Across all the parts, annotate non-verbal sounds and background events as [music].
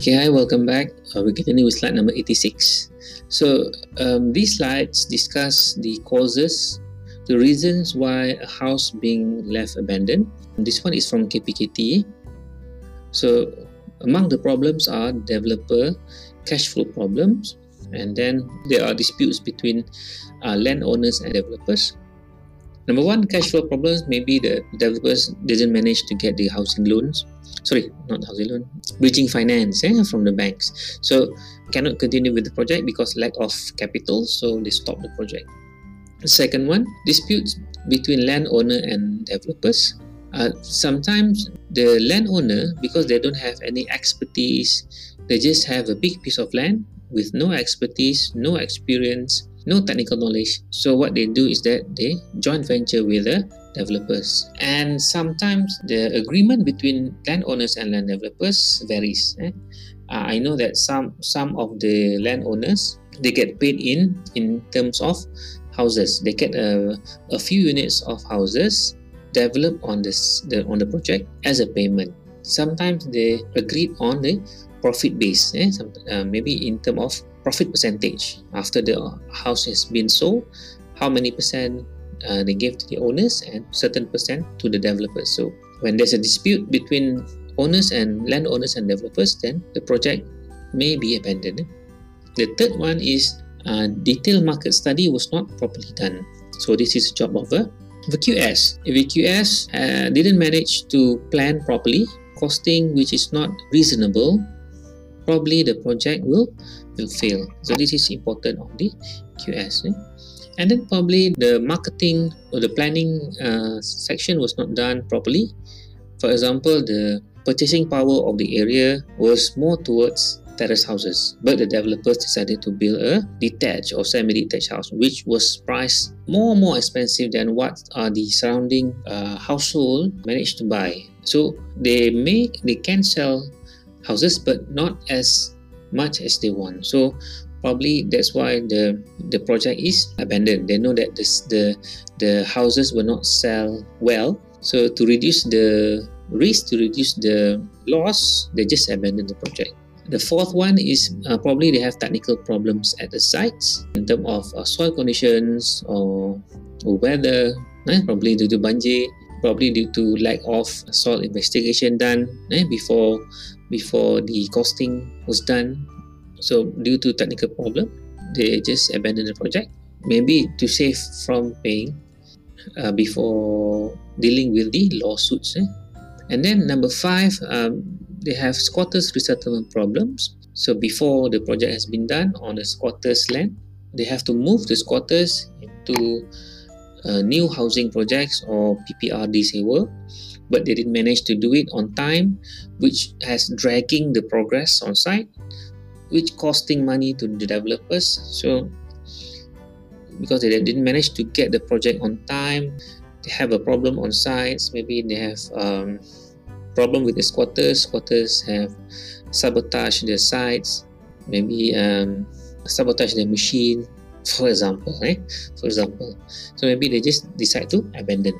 Okay, hi, welcome back. Uh, we continue with slide number 86. So, um, these slides discuss the causes, the reasons why a house being left abandoned. And this one is from KPKT. So, among the problems are developer cash flow problems, and then there are disputes between uh, landowners and developers. Number one, cash flow problems. Maybe the developers didn't manage to get the housing loans. Sorry, not housing loan, bridging finance eh, from the banks. So cannot continue with the project because lack of capital. So they stop the project. The second one, disputes between landowner and developers. Uh, sometimes the landowner, because they don't have any expertise, they just have a big piece of land with no expertise, no experience, no technical knowledge. So what they do is that they joint venture with the developers. And sometimes the agreement between landowners and land developers varies. Eh? Uh, I know that some some of the landowners they get paid in in terms of houses. They get a, a few units of houses developed on this the, on the project as a payment. Sometimes they agreed on the profit base. Eh? Some, uh, maybe in terms of profit percentage after the house has been sold how many percent uh, they gave to the owners and certain percent to the developers. So when there's a dispute between owners and landowners and developers then the project may be abandoned. The third one is uh, detailed market study was not properly done. So this is a job of a VQS. VQS uh, didn't manage to plan properly, costing which is not reasonable, probably the project will will fail. So this is important on the QS. Eh? And then probably the marketing or the planning uh, section was not done properly. For example, the purchasing power of the area was more towards terrace houses, but the developers decided to build a detached or semi-detached house, which was priced more more expensive than what uh, the surrounding uh, household managed to buy. So they may they can sell houses, but not as much as they want. So probably that's why the the project is abandoned. They know that this, the the houses will not sell well. So to reduce the risk, to reduce the loss, they just abandon the project. The fourth one is uh, probably they have technical problems at the sites in terms of uh, soil conditions or, or weather, eh? probably due to banjir, probably due to lack of soil investigation done eh? before before the costing was done. So due to technical problem, they just abandoned the project. Maybe to save from paying uh, before dealing with the lawsuits. Eh? And then number five, um, they have squatters resettlement problems. So before the project has been done on the squatters' land, they have to move the squatters into uh, new housing projects or PPR disabled but they didn't manage to do it on time, which has dragging the progress on site, which costing money to the developers. So because they didn't manage to get the project on time, they have a problem on sites. Maybe they have um, problem with the squatters. Squatters have sabotage their sites. Maybe um, sabotage their machine, [laughs] for example. Eh? For example, so maybe they just decide to abandon.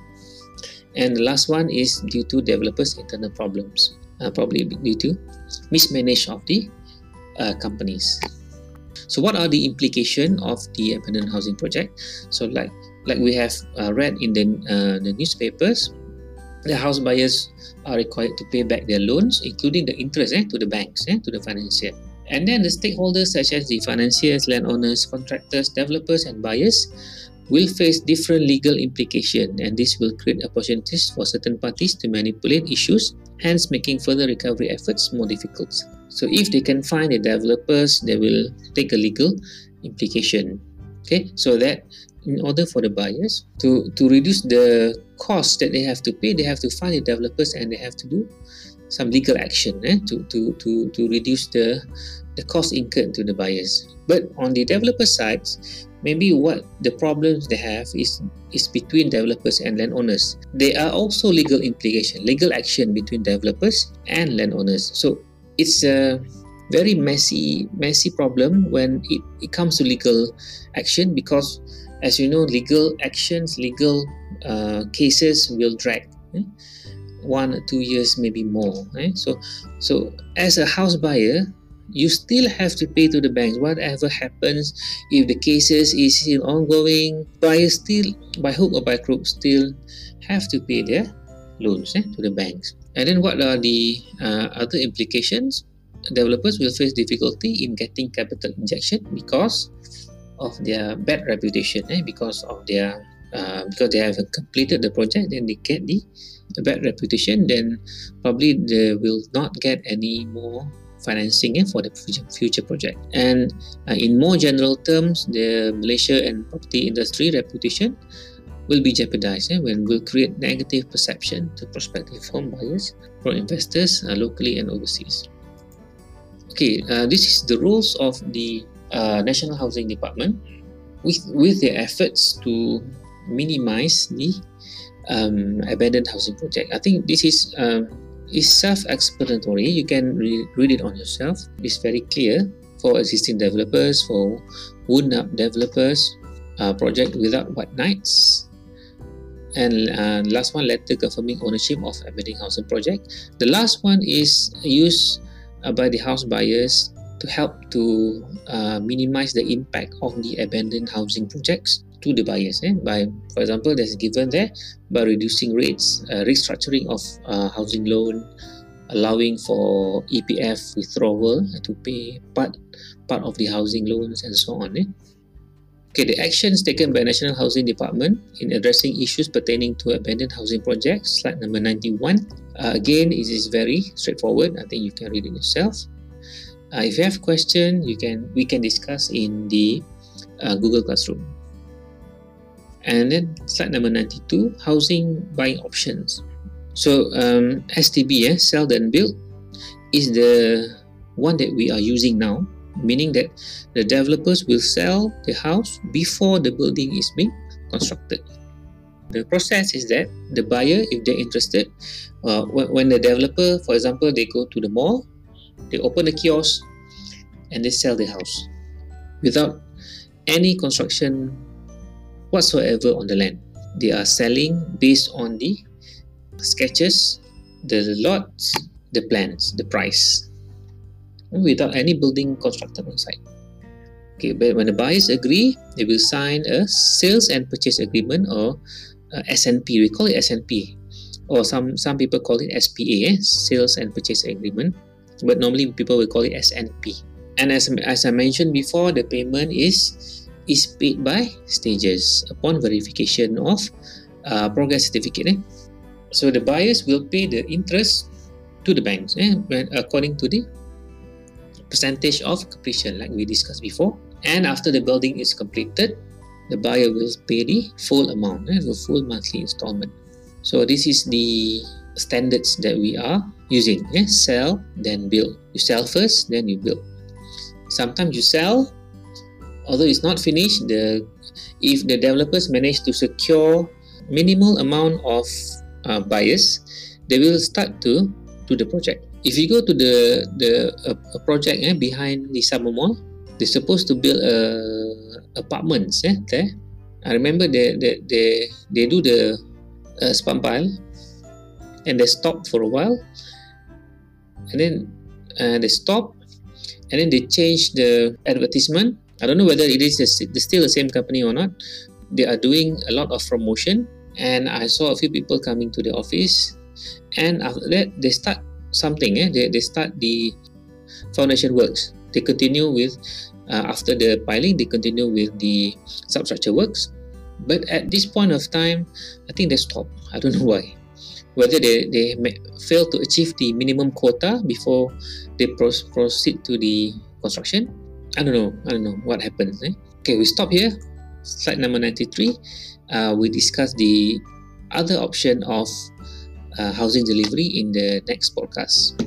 And the last one is due to developers' internal problems, uh, probably due to mismanage of the uh, companies. So, what are the implication of the abandoned housing project? So, like like we have uh, read in the uh, the newspapers, the house buyers are required to pay back their loans, including the interest eh, to the banks, eh, to the financier. And then the stakeholders such as the financiers, landowners, contractors, developers, and buyers will face different legal implications and this will create opportunities for certain parties to manipulate issues, hence making further recovery efforts more difficult. So if they can find the developers, they will take a legal implication. Okay, so that in order for the buyers to, to reduce the cost that they have to pay, they have to find the developers and they have to do some legal action eh, to, to, to, to reduce the, the cost incurred to the buyers. But on the developer side, maybe what the problems they have is is between developers and landowners there are also legal implication legal action between developers and landowners so it's a very messy messy problem when it, it comes to legal action because as you know legal actions legal uh, cases will drag eh? one or two years, maybe more. Eh? So, so as a house buyer, you still have to pay to the banks. Whatever happens, if the cases is still ongoing, buyers still, by hook or by crook, still have to pay their loans eh, to the banks. And then what are the uh, other implications? Developers will face difficulty in getting capital injection because of their bad reputation, eh, because of their uh, because they have completed the project, then they get the bad reputation, then probably they will not get any more financing eh, for the future, future project. And uh, in more general terms, the Malaysia and property industry reputation will be jeopardized eh, when will create negative perception to prospective home buyers or investors uh, locally and overseas. Okay, uh, this is the rules of the uh, National Housing Department with with their efforts to minimize the um, abandoned housing project. I think this is um, is self-explanatory. You can re- read it on yourself. It's very clear for existing developers, for wound-up developers, uh, project without white knights. And uh, last one, letter confirming ownership of abandoned housing project. The last one is used uh, by the house buyers to help to uh, minimize the impact of the abandoned housing projects to the buyers eh? by for example there's given there by reducing rates uh, restructuring of uh, housing loan allowing for EPF withdrawal to pay part part of the housing loans and so on eh? okay the actions taken by National Housing Department in addressing issues pertaining to abandoned housing projects slide number 91 uh, again it is very straightforward I think you can read it yourself uh, if you have question you can we can discuss in the uh, Google Classroom and then slide number 92, housing buying options. So um, STB, eh, sell then build, is the one that we are using now, meaning that the developers will sell the house before the building is being constructed. The process is that the buyer, if they're interested, uh, when, when the developer, for example, they go to the mall, they open a kiosk, and they sell the house without any construction whatsoever on the land. They are selling based on the sketches, the lots, the plans, the price, without any building constructed on site. Okay, but when the buyers agree, they will sign a sales and purchase agreement or SNP. We call it SNP, or some some people call it SPA, eh? sales and purchase agreement. But normally people will call it SNP. And as, as I mentioned before, the payment is is paid by stages upon verification of uh, progress certificate. Eh? So the buyers will pay the interest to the banks eh? according to the percentage of completion like we discussed before. And after the building is completed, the buyer will pay the full amount, eh? the full monthly installment. So this is the standards that we are using. Eh? Sell, then build. You sell first, then you build. Sometimes you sell, although it's not finished, the if the developers manage to secure minimal amount of uh, buyers, they will start to do the project. If you go to the the uh, project eh, behind the summer mall, they're supposed to build uh, apartments eh, there. I remember they they they, they do the uh, spun pile and they stop for a while and then uh, they stop and then they change the advertisement I don't know whether it is still the same company or not. They are doing a lot of promotion, and I saw a few people coming to the office. And after that, they start something. Eh? They, they start the foundation works. They continue with uh, after the piling. They continue with the substructure works. But at this point of time, I think they stop. I don't know why. Whether they, they fail to achieve the minimum quota before they proceed to the construction I don't know. I don't know what happens. Eh? Okay, we stop here. Slide number 93. Uh, we discuss the other option of uh, housing delivery in the next podcast.